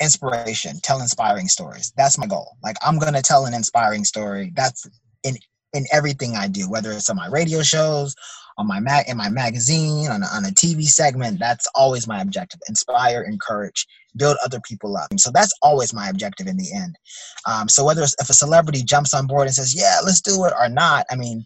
inspiration, tell inspiring stories. That's my goal. Like I'm gonna tell an inspiring story. That's in in everything I do, whether it's on my radio shows, on my mag in my magazine, on a, on a TV segment. That's always my objective: inspire, encourage, build other people up. So that's always my objective in the end. Um, so whether if a celebrity jumps on board and says, "Yeah, let's do it," or not, I mean,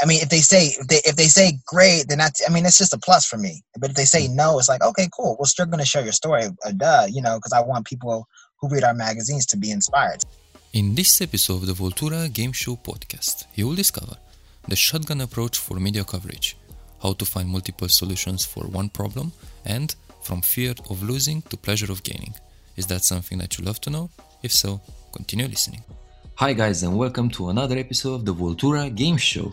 I mean, if they say if they if they say great, then that's I mean, it's just a plus for me. But if they say no, it's like okay, cool. We're still going to share your story, uh, duh, you know, because I want people who read our magazines to be inspired. In this episode of the Voltura Game Show podcast, you will discover the shotgun approach for media coverage, how to find multiple solutions for one problem, and from fear of losing to pleasure of gaining. Is that something that you love to know? If so, continue listening. Hi guys and welcome to another episode of the Voltura Game Show.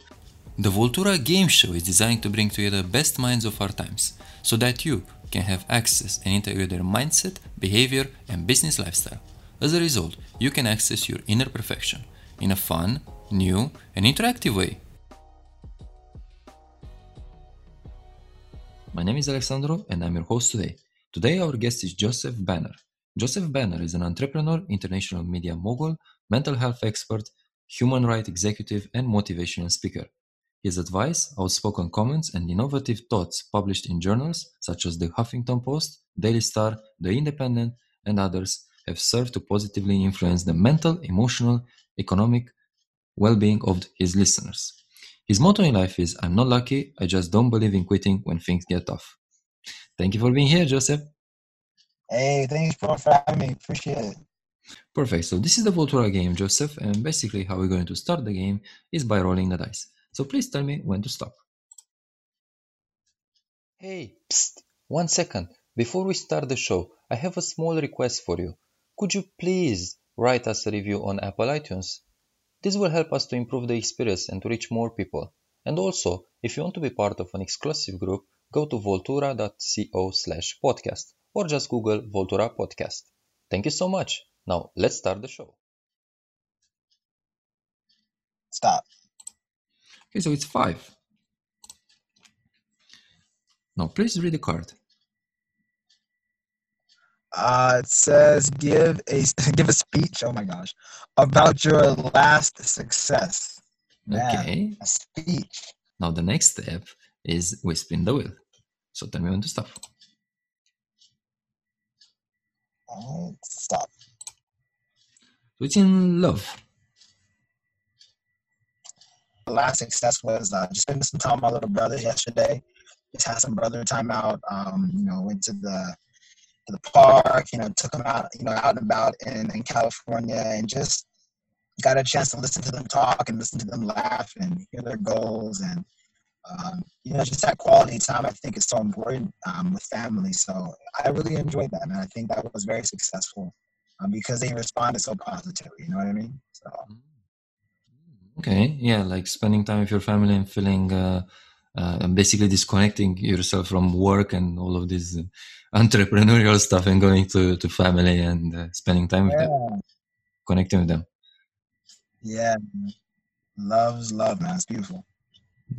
The Voltura Game Show is designed to bring together the best minds of our times so that you can have access and integrate their mindset, behavior, and business lifestyle. As a result, you can access your inner perfection in a fun, new, and interactive way. My name is Alexandro and I'm your host today. Today, our guest is Joseph Banner. Joseph Banner is an entrepreneur, international media mogul, mental health expert, human rights executive, and motivational speaker. His advice, outspoken comments, and innovative thoughts published in journals such as the Huffington Post, Daily Star, The Independent, and others have served to positively influence the mental, emotional, economic well being of his listeners. His motto in life is I'm not lucky, I just don't believe in quitting when things get tough. Thank you for being here, Joseph. Hey, thanks for having me. Appreciate it. Perfect. So, this is the Voltura game, Joseph, and basically, how we're going to start the game is by rolling the dice. So please tell me when to stop. Hey, psst, one second. Before we start the show, I have a small request for you. Could you please write us a review on Apple iTunes? This will help us to improve the experience and to reach more people. And also, if you want to be part of an exclusive group, go to voltura.co slash podcast or just Google Voltura Podcast. Thank you so much. Now, let's start the show. Stop. Okay, so it's five. Now, please read the card. Uh, it says give a give a speech. Oh my gosh, about your last success. Man, okay. A speech. Now the next step is we spin the wheel. So tell me when to stop. Right, stop. So it's in love last success was uh, just spending some time with my little brother yesterday. Just had some brother time out. Um, you know, went to the to the park. You know, took them out. You know, out and about in, in California, and just got a chance to listen to them talk and listen to them laugh and hear their goals and um, you know just that quality time. I think is so important um, with family. So I really enjoyed that, and I think that was very successful um, because they responded so positively. You know what I mean? So. Okay, yeah, like spending time with your family and feeling uh, uh, basically disconnecting yourself from work and all of this entrepreneurial stuff and going to, to family and uh, spending time with them, connecting with them. Yeah, love's love, man. It's beautiful.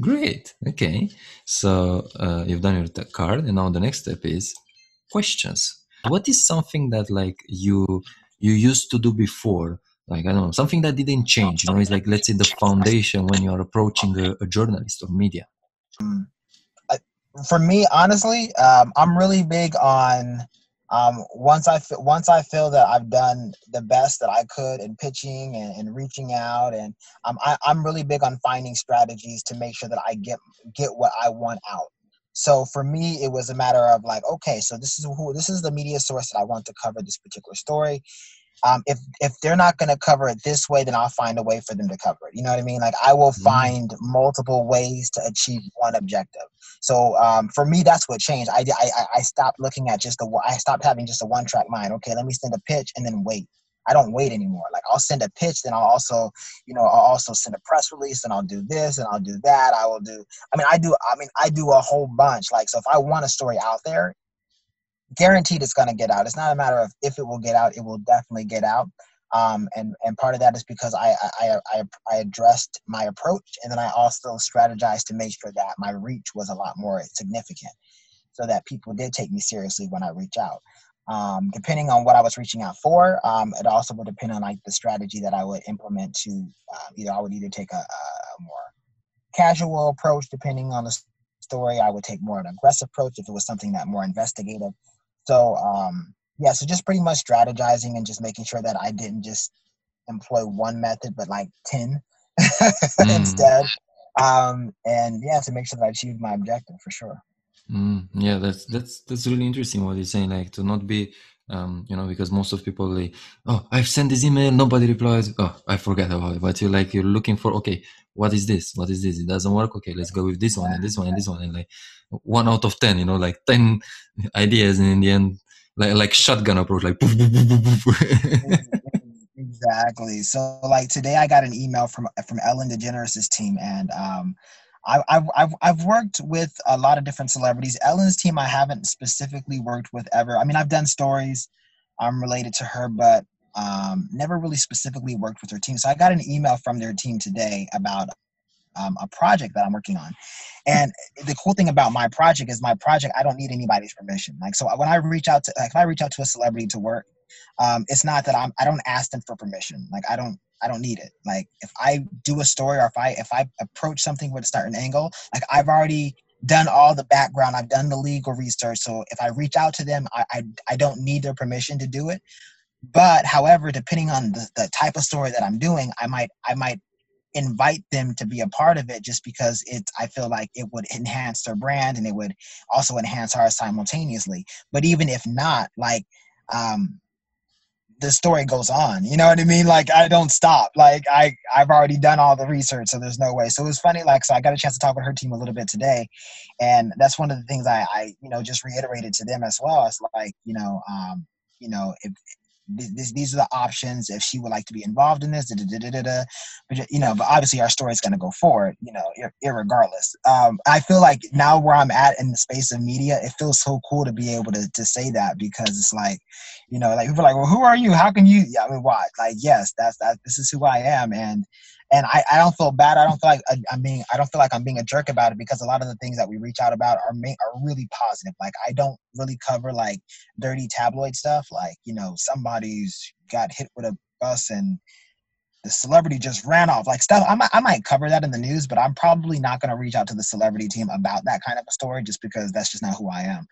Great. Okay, so uh, you've done your card, and now the next step is questions. What is something that like you you used to do before like i don't know something that didn't change you know it's like let's say the foundation when you're approaching a, a journalist or media mm. for me honestly um, i'm really big on um, once I f- once I feel that I've done the best that I could in pitching and, and reaching out, and um, I, I'm really big on finding strategies to make sure that I get get what I want out. So for me, it was a matter of like, okay, so this is who this is the media source that I want to cover this particular story um, if if they're not going to cover it this way, then I'll find a way for them to cover it. You know what I mean? Like I will mm-hmm. find multiple ways to achieve one objective. So um, for me, that's what changed. I, I I stopped looking at just the I stopped having just a one track mind. Okay, let me send a pitch and then wait. I don't wait anymore. Like I'll send a pitch, then I'll also, you know, I'll also send a press release, and I'll do this, and I'll do that. I will do. I mean, I do. I mean, I do a whole bunch. Like so, if I want a story out there, guaranteed it's going to get out. It's not a matter of if it will get out; it will definitely get out. Um, and and part of that is because I, I I I addressed my approach, and then I also strategized to make sure that my reach was a lot more significant, so that people did take me seriously when I reach out. um, depending on what I was reaching out for, um, it also would depend on like the strategy that I would implement to uh, either I would either take a, a, more casual approach depending on the story. I would take more of an aggressive approach if it was something that more investigative. So um, yeah, so just pretty much strategizing and just making sure that I didn't just employ one method but like ten mm. instead. Um, and yeah, to make sure that I achieved my objective for sure. Mm, yeah, that's that's that's really interesting what you're saying. Like to not be, um, you know, because most of people like, oh, I've sent this email, nobody replies. Oh, I forget about it. But you're like you're looking for, okay, what is this? What is this? It doesn't work. Okay, let's go with this one and this one and this one and like one out of ten. You know, like ten ideas, and in the end, like like shotgun approach, like. Poof, poof, poof, exactly. So like today, I got an email from from Ellen DeGeneres' team, and um, I, I've, I've worked with a lot of different celebrities. Ellen's team, I haven't specifically worked with ever. I mean, I've done stories um, related to her, but um, never really specifically worked with their team. So I got an email from their team today about um, a project that I'm working on. And the cool thing about my project is my project, I don't need anybody's permission. Like, so when I reach out to, like, if I reach out to a celebrity to work, um, it's not that I'm, I don't ask them for permission. Like, I don't, I don't need it. Like if I do a story or if I if I approach something with a certain angle, like I've already done all the background, I've done the legal research. So if I reach out to them, I I, I don't need their permission to do it. But however, depending on the, the type of story that I'm doing, I might I might invite them to be a part of it just because it's I feel like it would enhance their brand and it would also enhance ours simultaneously. But even if not, like um the story goes on. You know what I mean? Like I don't stop. Like I I've already done all the research, so there's no way. So it was funny. Like so, I got a chance to talk with her team a little bit today, and that's one of the things I I you know just reiterated to them as well. It's like you know um you know if this, these are the options if she would like to be involved in this. Da, da, da, but you know, but obviously our story is going to go forward. You know, ir- irregardless. Um, I feel like now where I'm at in the space of media, it feels so cool to be able to to say that because it's like, you know, like people are like, well, who are you? How can you? I mean, why? Like, yes, that's that. This is who I am, and and I, I don't feel bad. I don't feel like I, am being I don't feel like I'm being a jerk about it because a lot of the things that we reach out about are are really positive. Like I don't really cover like dirty tabloid stuff. Like you know somebody's got hit with a bus and the celebrity just ran off. Like stuff I might I might cover that in the news, but I'm probably not going to reach out to the celebrity team about that kind of a story just because that's just not who I am.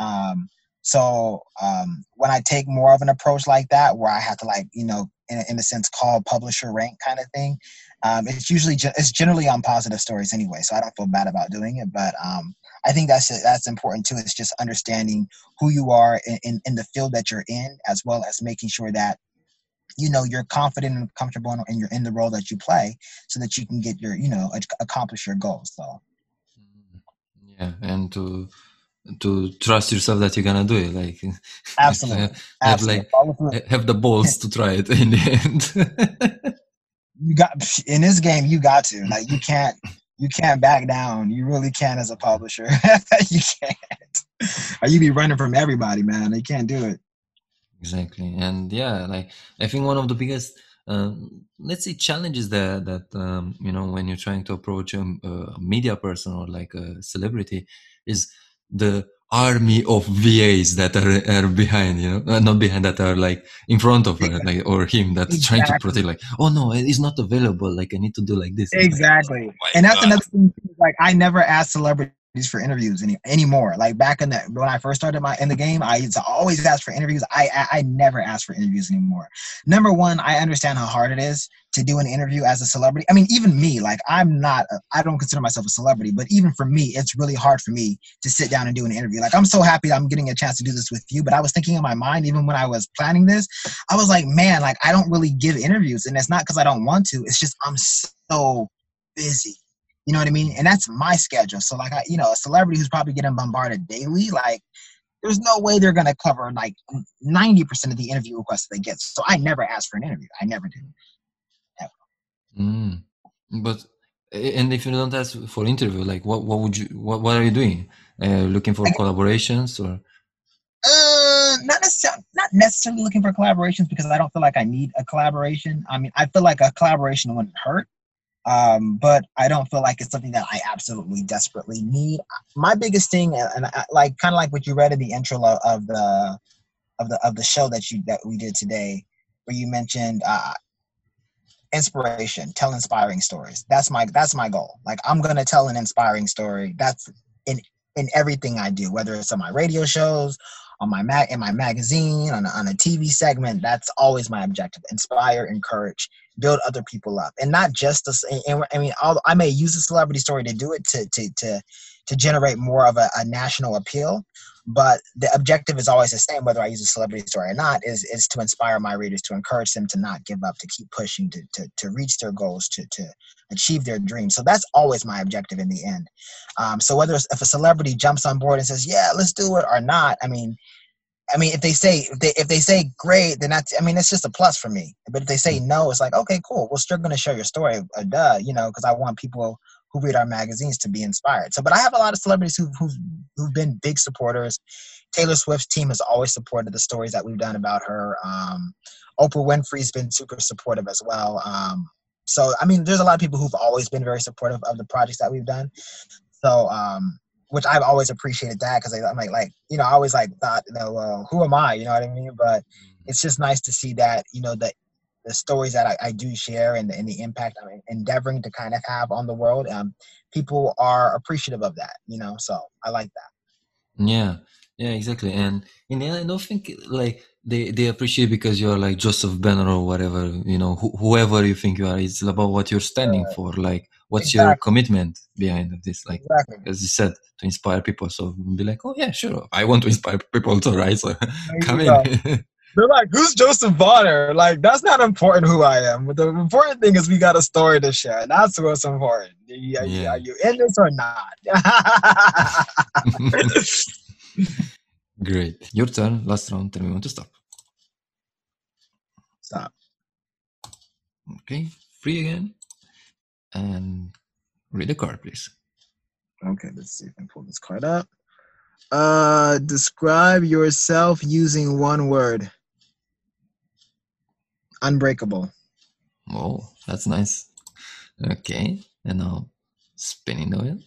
Um, so um, when I take more of an approach like that, where I have to like you know in a, in a sense called publisher rank kind of thing, um, it's usually ge- it's generally on positive stories anyway. So I don't feel bad about doing it, but um, I think that's that's important too. It's just understanding who you are in, in, in the field that you're in, as well as making sure that you know you're confident and comfortable and you're in the role that you play, so that you can get your you know accomplish your goals. So yeah, and to to trust yourself that you're gonna do it like absolutely. have, absolutely. like have the balls to try it in the end. You got in this game you got to. Like you can't you can't back down. You really can't as a publisher. You can't. Or you be running from everybody man. You can't do it. Exactly. And yeah like i think one of the biggest um, let's say challenges that that um, you know when you're trying to approach a, a media person or like a celebrity is the army of VAs that are, are behind, you know, uh, not behind that are like in front of her, like or him that's exactly. trying to protect. Like, oh no, it's not available. Like, I need to do like this. Exactly, like, oh and that's God. another thing. Like, I never ask celebrities for interviews any anymore. Like back in the when I first started my in the game, I used to always ask for interviews. I, I I never ask for interviews anymore. Number one, I understand how hard it is to do an interview as a celebrity. I mean, even me, like I'm not, I don't consider myself a celebrity, but even for me, it's really hard for me to sit down and do an interview. Like I'm so happy I'm getting a chance to do this with you. But I was thinking in my mind, even when I was planning this, I was like, man, like I don't really give interviews, and it's not because I don't want to. It's just I'm so busy you know what I mean? And that's my schedule. So like I, you know, a celebrity who's probably getting bombarded daily, like there's no way they're gonna cover like 90% of the interview requests they get. So I never ask for an interview. I never do. Never. Mm. But and if you don't ask for interview, like what what would you what what are you doing? Uh, looking for collaborations or? Uh, not necessarily not necessarily looking for collaborations because I don't feel like I need a collaboration. I mean, I feel like a collaboration wouldn't hurt, um, but I don't feel like it's something that I absolutely desperately need. My biggest thing, and I, like kind of like what you read in the intro of, of the of the of the show that you that we did today, where you mentioned uh, inspiration, tell inspiring stories. That's my that's my goal. Like I'm gonna tell an inspiring story. That's in in everything I do, whether it's on my radio shows, on my mag in my magazine, on a, on a TV segment. That's always my objective: inspire, encourage, build other people up, and not just the. And, I mean, I may use a celebrity story to do it to to to to generate more of a, a national appeal but the objective is always the same whether i use a celebrity story or not is is to inspire my readers to encourage them to not give up to keep pushing to to, to reach their goals to to achieve their dreams so that's always my objective in the end um, so whether if a celebrity jumps on board and says yeah let's do it or not i mean I mean, if they say if they if they say great, then that's I mean, it's just a plus for me. But if they say no, it's like okay, cool. We're still gonna share your story, uh, duh, you know, because I want people who read our magazines to be inspired. So, but I have a lot of celebrities who've, who've, who've been big supporters. Taylor Swift's team has always supported the stories that we've done about her. Um, Oprah Winfrey's been super supportive as well. Um, so, I mean, there's a lot of people who've always been very supportive of the projects that we've done. So, um, which I've always appreciated that because I'm like, like, you know, I always like thought, you know, uh, who am I? You know what I mean? But mm-hmm. it's just nice to see that, you know, that the stories that I, I do share and the, and the impact I'm endeavoring to kind of have on the world, um, people are appreciative of that, you know. So I like that. Yeah, yeah, exactly. And in the end, I don't think like they they appreciate because you're like Joseph Banner or whatever, you know, wh- whoever you think you are. It's about what you're standing for. Like, what's exactly. your commitment behind this? Like, exactly. as you said, to inspire people. So be like, oh yeah, sure, I want to inspire people too, right? So come in. They're like, who's Joseph Bonner? Like, that's not important who I am. But the important thing is we got a story to share. and That's what's important. Yeah, yeah. Are you in this or not? Great. Your turn. Last round. Tell me when to stop. Stop. Okay. Free again. And read the card, please. Okay, let's see if I can pull this card up. Uh, describe yourself using one word. Unbreakable. Oh, that's nice. Okay, and now spinning the wheel.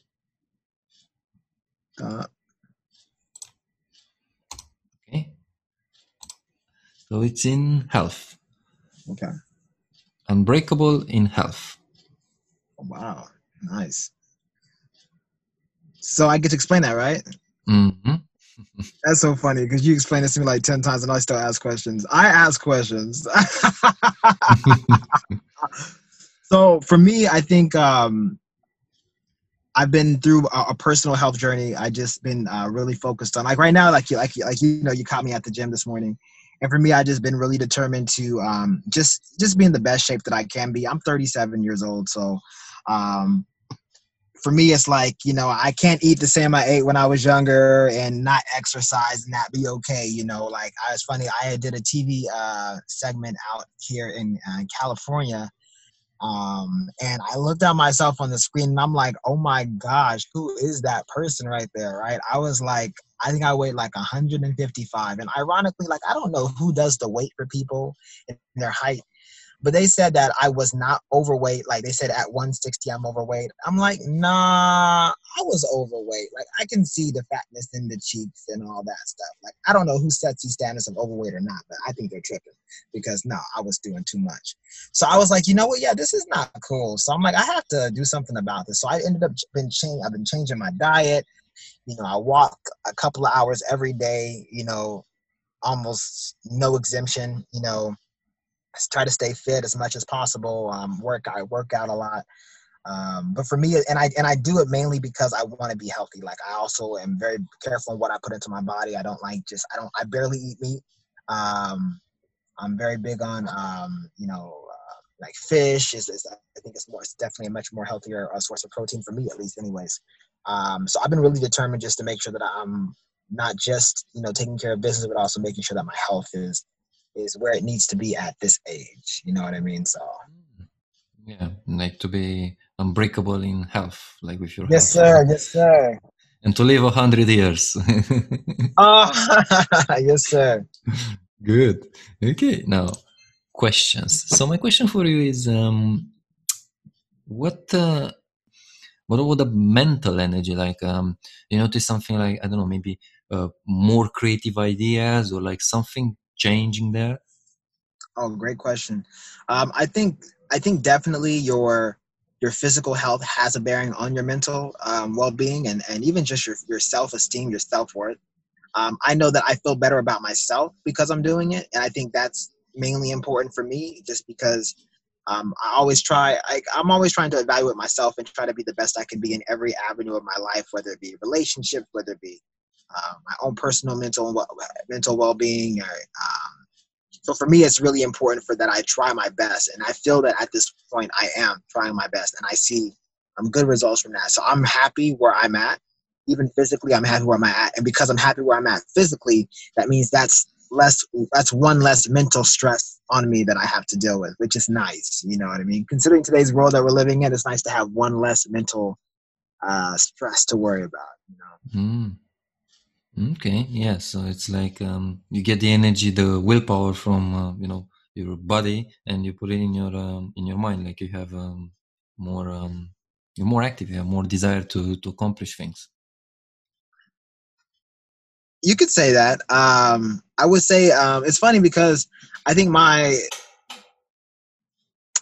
Uh, okay. So it's in health. Okay. Unbreakable in health. Oh, wow, nice. So I get to explain that, right? Mm-hmm. That's so funny because you explained this to me like 10 times and I still ask questions. I ask questions. so for me, I think um, I've been through a, a, personal health journey. I just been uh, really focused on like right now, like you, like, like, you know, you caught me at the gym this morning. And for me, I just been really determined to um, just, just be in the best shape that I can be. I'm 37 years old. So um, for me, it's like, you know, I can't eat the same I ate when I was younger and not exercise and that be okay. You know, like I was funny. I did a TV uh, segment out here in uh, California. Um, and I looked at myself on the screen and I'm like, oh my gosh, who is that person right there? Right. I was like, I think I weighed like 155. And ironically, like, I don't know who does the weight for people in their height but they said that I was not overweight. Like they said at 160, I'm overweight. I'm like, nah, I was overweight. Like I can see the fatness in the cheeks and all that stuff. Like I don't know who sets these standards of overweight or not, but I think they're tripping because no, I was doing too much. So I was like, you know what? Yeah, this is not cool. So I'm like, I have to do something about this. So I ended up been changing. I've been changing my diet. You know, I walk a couple of hours every day. You know, almost no exemption. You know try to stay fit as much as possible. Um, work I work out a lot. Um, but for me, and I and I do it mainly because I want to be healthy. Like I also am very careful on what I put into my body. I don't like just I don't I barely eat meat. Um, I'm very big on um, you know uh, like fish is, is I think it's more it's definitely a much more healthier uh, source of protein for me at least anyways. Um, so I've been really determined just to make sure that I'm not just you know taking care of business but also making sure that my health is is where it needs to be at this age. You know what I mean? So yeah, like to be unbreakable in health, like with your yes, health. sir, yes, sir, and to live a hundred years. oh, yes, sir. Good. Okay, now questions. So my question for you is, um, what uh, what about the mental energy? Like, um, you notice something like I don't know, maybe uh, more creative ideas or like something changing that? Oh, great question. Um, I think I think definitely your your physical health has a bearing on your mental um, well-being and, and even just your, your self-esteem your self-worth um, i know that i feel better about myself because i'm doing it and i think that's mainly important for me just because um, i always try I, i'm always trying to evaluate myself and try to be the best i can be in every avenue of my life whether it be relationships whether it be uh, my own personal mental mental well-being um, so for me, it's really important for that I try my best, and I feel that at this point I am trying my best, and I see um, good results from that. So I'm happy where I'm at, even physically. I'm happy where I'm at, and because I'm happy where I'm at physically, that means that's less. That's one less mental stress on me that I have to deal with, which is nice. You know what I mean? Considering today's world that we're living in, it's nice to have one less mental uh, stress to worry about. You know. Mm. Okay, yeah. So it's like um, you get the energy, the willpower from uh, you know your body, and you put it in your um, in your mind. Like you have um, more, um, you're more active. You have more desire to to accomplish things. You could say that. Um, I would say um, it's funny because I think my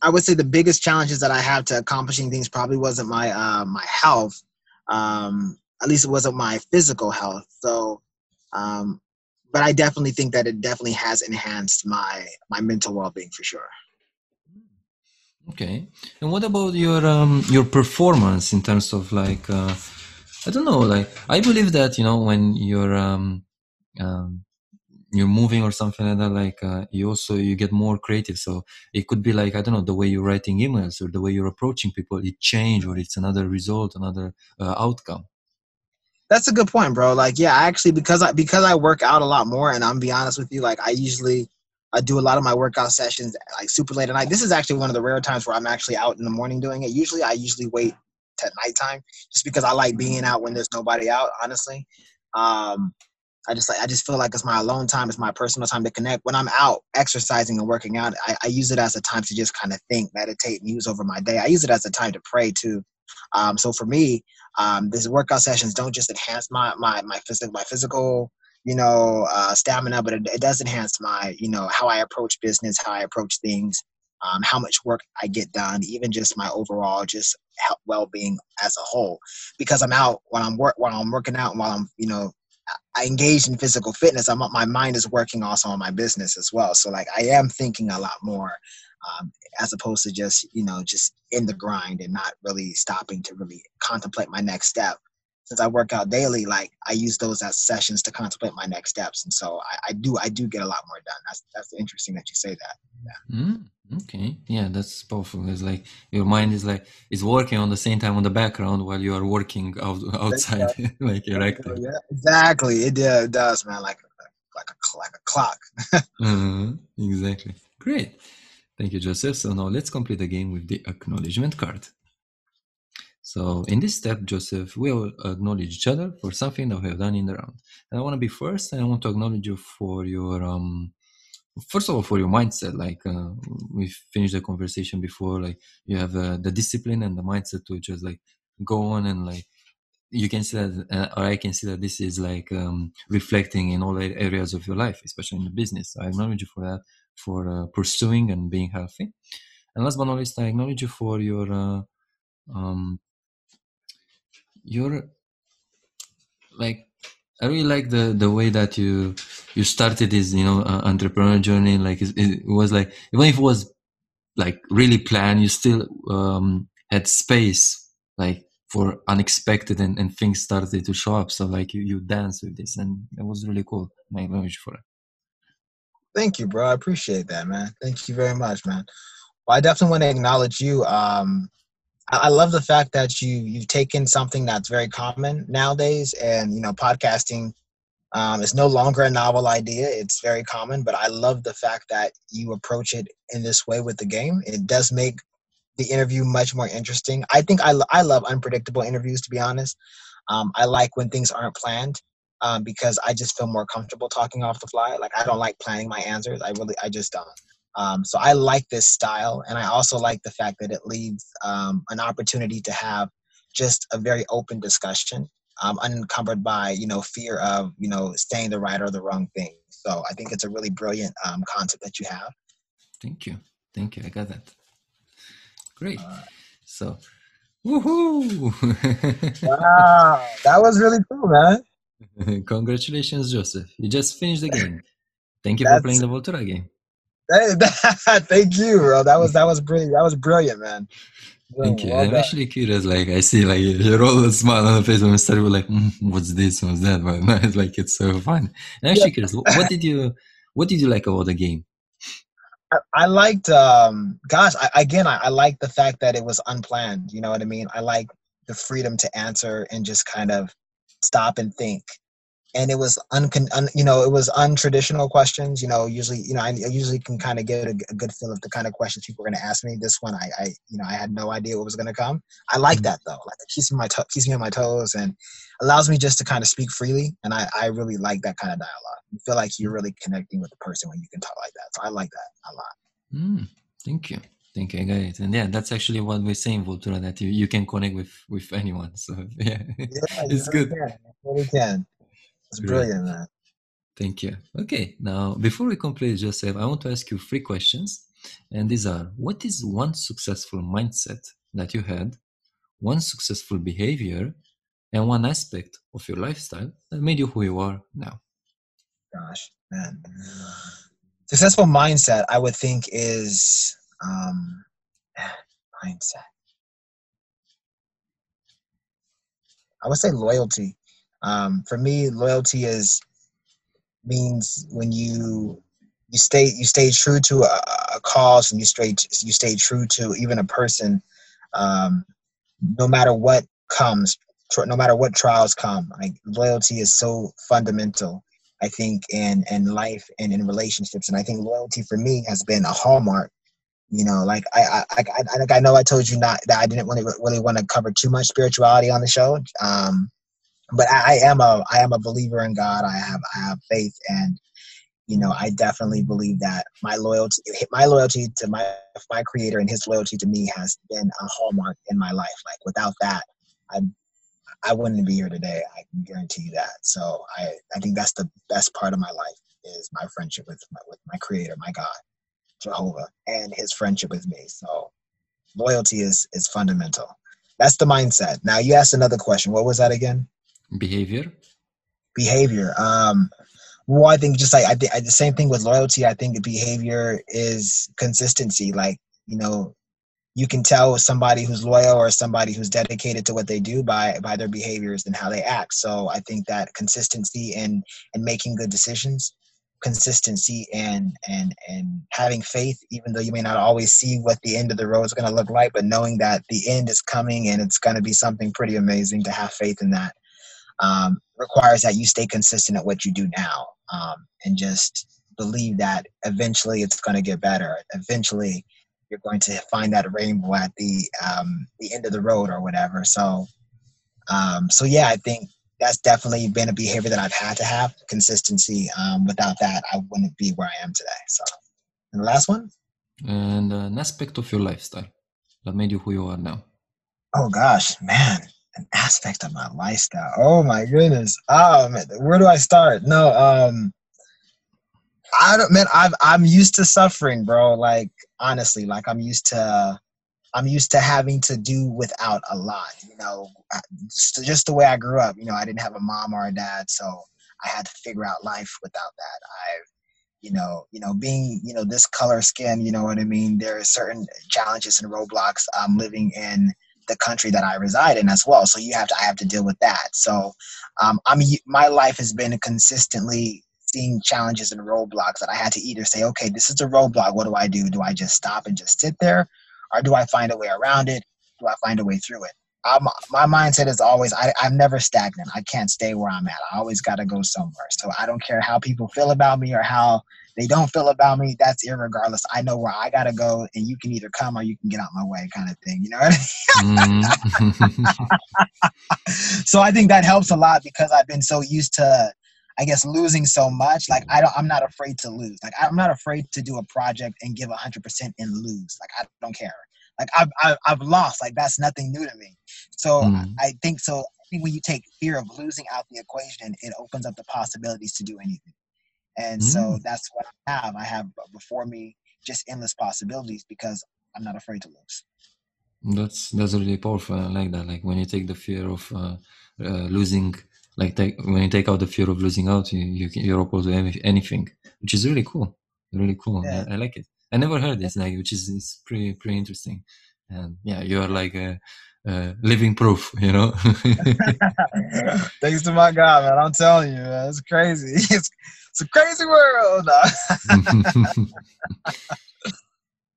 I would say the biggest challenges that I have to accomplishing things probably wasn't my uh, my health. Um, at least it wasn't my physical health. So, um, but I definitely think that it definitely has enhanced my my mental well being for sure. Okay, and what about your um, your performance in terms of like uh, I don't know, like I believe that you know when you're um, um, you're moving or something like that like uh, you also you get more creative so it could be like i don't know the way you're writing emails or the way you're approaching people it change or it's another result another uh, outcome that's a good point, bro. Like, yeah, I actually because I because I work out a lot more, and I'm be honest with you, like I usually I do a lot of my workout sessions like super late at night. This is actually one of the rare times where I'm actually out in the morning doing it. Usually, I usually wait to nighttime just because I like being out when there's nobody out. Honestly, um, I just like I just feel like it's my alone time. It's my personal time to connect. When I'm out exercising and working out, I, I use it as a time to just kind of think, meditate, muse over my day. I use it as a time to pray too. Um, so for me, um, these workout sessions don't just enhance my my my physical my physical you know uh, stamina, but it, it, does enhance my you know how I approach business, how I approach things, um, how much work I get done, even just my overall just well being as a whole. Because I'm out when I'm work while I'm working out while I'm you know I engage in physical fitness. I'm my mind is working also on my business as well. So like I am thinking a lot more um, as opposed to just you know just in the grind and not really stopping to really contemplate my next step. Since i work out daily like i use those as sessions to contemplate my next steps and so i, I do i do get a lot more done. That's that's interesting that you say that. Yeah. Mm, okay. Yeah that's powerful. It's like your mind is like is working on the same time on the background while you are working out, outside like you're active. yeah. Exactly. It, yeah, it does man. Like like a like a clock. Uh, exactly. Great Thank you, Joseph. So now let's complete the game with the acknowledgement card. So in this step, Joseph, we will acknowledge each other for something that we have done in the round. And I want to be first, and I want to acknowledge you for your, um, first of all, for your mindset. Like uh, we finished the conversation before, like you have uh, the discipline and the mindset to just like go on and like you can see that, uh, or I can see that this is like um, reflecting in all areas of your life, especially in the business. So I acknowledge you for that for uh, pursuing and being healthy. And last but not least, I acknowledge you for your uh, um, your like I really like the the way that you you started this you know uh, entrepreneur journey. Like it, it, was like even if it was like really planned, you still um, had space like for unexpected and, and things started to show up. So like you you dance with this, and it was really cool. I acknowledge for it. Thank you, bro. I appreciate that, man. Thank you very much, man. Well, I definitely want to acknowledge you. Um, I, I love the fact that you you've taken something that's very common nowadays, and you know, podcasting um, is no longer a novel idea. It's very common, but I love the fact that you approach it in this way with the game. It does make the interview much more interesting. I think I, I love unpredictable interviews, to be honest. Um, I like when things aren't planned um, because I just feel more comfortable talking off the fly. Like I don't like planning my answers. I really, I just don't. Um, so I like this style, and I also like the fact that it leaves um, an opportunity to have just a very open discussion. um, unencumbered by you know fear of you know saying the right or the wrong thing. So I think it's a really brilliant um, concept that you have. Thank you, thank you. I got that. Great. Uh, so, woohoo! wow, that was really cool, man. Congratulations, Joseph. You just finished the game. Thank you That's, for playing the Voltura game. thank you, bro. That was that was brilliant. That was brilliant, man. Thank you. Well I'm actually curious. Like I see, like your all smile on the face when we started. We're like, mm, "What's this? What's that?" But no, it's like it's so fun. I'm actually yeah. curious. What did you What did you like about the game? I, I liked. um Gosh, I, again, I, I like the fact that it was unplanned. You know what I mean? I like the freedom to answer and just kind of stop and think. And it was uncon, un, you know it was untraditional questions you know usually you know i, I usually can kind of get a, a, good feel of the kind of questions people are going to ask me. This one I, I you know i had no idea what was going to come. I like mm-hmm. that though like it keeps me my to- keeps me on my toes and allows me just to kind of speak freely and i i really like that kind of dialogue. You feel like you're really connecting with the person when you can talk like that so i like that a lot. Mm, thank you Thank you, guys. And yeah, that's actually what we say in Voltura that you, you can connect with with anyone. So yeah, yeah it's good. Can. really can. It's brilliant, man. Thank you. Okay, now before we complete, Joseph, I want to ask you three questions. And these are what is one successful mindset that you had, one successful behavior, and one aspect of your lifestyle that made you who you are now? Gosh, man. Successful mindset, I would think, is um, mindset. I would say loyalty um, for me loyalty is means when you you stay you stay true to a, a cause and you stay you stay true to even a person um, no matter what comes no matter what trials come like loyalty is so fundamental i think in in life and in relationships and i think loyalty for me has been a hallmark you know like i i i, I know i told you not that i didn't really really want to cover too much spirituality on the show um but I, I am a I am a believer in God. I have I have faith, and you know I definitely believe that my loyalty my loyalty to my my Creator and His loyalty to me has been a hallmark in my life. Like without that, I I wouldn't be here today. I can guarantee you that. So I I think that's the best part of my life is my friendship with my, with my Creator, my God, Jehovah, and His friendship with me. So loyalty is is fundamental. That's the mindset. Now you asked another question. What was that again? behavior behavior um well i think just like i think the same thing with loyalty i think the behavior is consistency like you know you can tell somebody who's loyal or somebody who's dedicated to what they do by by their behaviors and how they act so i think that consistency and and making good decisions consistency and and and having faith even though you may not always see what the end of the road is going to look like but knowing that the end is coming and it's going to be something pretty amazing to have faith in that um, requires that you stay consistent at what you do now um, and just believe that eventually it's going to get better. Eventually, you're going to find that rainbow at the um, the end of the road or whatever. So, um, so yeah, I think that's definitely been a behavior that I've had to have consistency. Um, without that, I wouldn't be where I am today. So, and the last one, and uh, an aspect of your lifestyle that made you who you are now. Oh gosh, man, an aspect of my lifestyle. Oh my goodness. Oh man, where do I start? No, um I don't man, I've I'm used to suffering, bro. Like honestly, like I'm used to I'm used to having to do without a lot, you know, just, just the way I grew up. You know, I didn't have a mom or a dad, so I had to figure out life without that. I you know, you know, being, you know, this color skin, you know what I mean? There are certain challenges and roadblocks um living in the country that I reside in as well. So you have to I have to deal with that. So um, I'm my life has been consistently seeing challenges and roadblocks that I had to either say, okay, this is a roadblock. What do I do? Do I just stop and just sit there, or do I find a way around it? Do I find a way through it? I'm, my mindset is always I, I'm never stagnant. I can't stay where I'm at. I always got to go somewhere. So I don't care how people feel about me or how they don't feel about me, that's irregardless. I know where I gotta go, and you can either come or you can get out my way, kind of thing. You know what I mean? mm. so I think that helps a lot because I've been so used to, I guess, losing so much. Like I don't, I'm not afraid to lose. Like I'm not afraid to do a project and give hundred percent and lose. Like I don't care. Like I've, I've, I've lost. Like that's nothing new to me. So mm. I think so I think when you take fear of losing out the equation, it opens up the possibilities to do anything. And mm. so that's what I have. I have before me just endless possibilities because I'm not afraid to lose. That's that's really powerful. I like that. Like when you take the fear of uh, uh, losing, like take, when you take out the fear of losing out, you, you you're opposed to anything, which is really cool. Really cool. Yeah. I, I, like it. I never heard this, like which is is pretty pretty interesting. And yeah, you are like a, a living proof, you know. Thanks to my God, man. I'm telling you, man, it's crazy. It's it's a crazy world.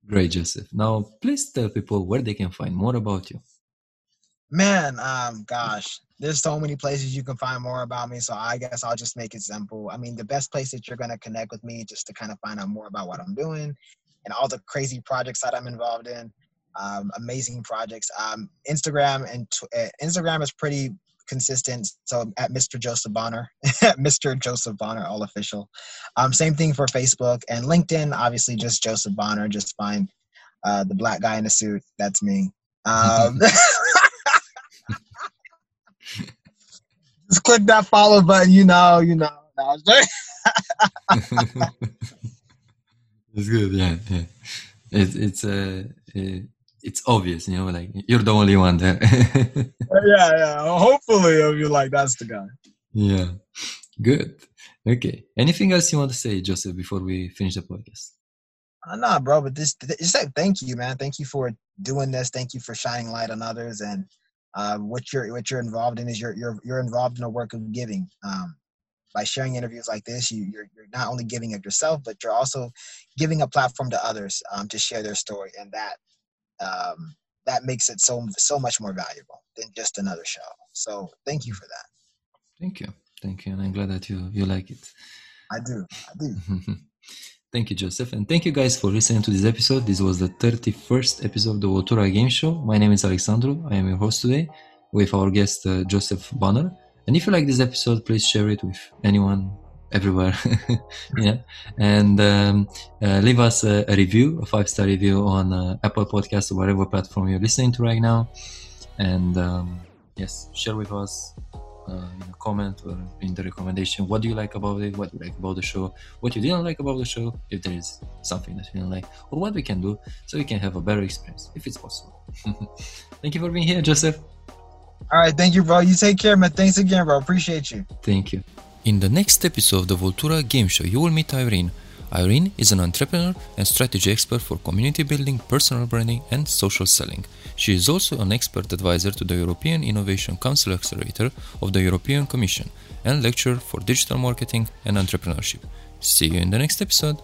Great, Joseph. Now, please tell people where they can find more about you. Man, um, gosh, there's so many places you can find more about me. So I guess I'll just make it simple. I mean, the best place that you're going to connect with me just to kind of find out more about what I'm doing and all the crazy projects that I'm involved in. Um, amazing projects. Um, Instagram and tw- uh, Instagram is pretty consistent. So at Mr. Joseph Bonner, Mr. Joseph Bonner, all official. Um, same thing for Facebook and LinkedIn. Obviously, just Joseph Bonner. Just find uh, the black guy in the suit. That's me. Um, just click that follow button. You know, you know. it's good. Yeah, yeah. It, it's uh, it, it's obvious, you know, like you're the only one there. yeah, yeah. Hopefully, you'll be like, that's the guy. Yeah, good. Okay. Anything else you want to say, Joseph, before we finish the podcast? Uh, nah, bro. But this, just say thank you, man. Thank you for doing this. Thank you for shining light on others, and uh, what you're what you're involved in is you're you're you're involved in a work of giving. Um, by sharing interviews like this, you, you're, you're not only giving of yourself, but you're also giving a platform to others um, to share their story, and that um, that makes it so so much more valuable than just another show. So thank you for that. Thank you, thank you, and I'm glad that you you like it. I do, I do. thank you, Joseph, and thank you guys for listening to this episode. This was the 31st episode of the Voltura Game Show. My name is Alexandru. I am your host today with our guest uh, Joseph Bonner. And if you like this episode, please share it with anyone everywhere yeah and um, uh, leave us a, a, review a five star review on uh, apple podcast or whatever platform you're listening to right now and um, yes share with us Uh, in a comment or in the recommendation what do you like about it? What you like about the show? What you didn't like about the show? If there is something that you didn't like or what we can do so we can have a better experience if it's possible. Thank you for being here joseph. All right thank you bro. You take care man. Thanks again bro. Appreciate you. Thank you. In the next episode of the Voltura Game Show, you will meet Irene. Irene is an entrepreneur and strategy expert for community building, personal branding, and social selling. She is also an expert advisor to the European Innovation Council Accelerator of the European Commission and lecturer for digital marketing and entrepreneurship. See you in the next episode.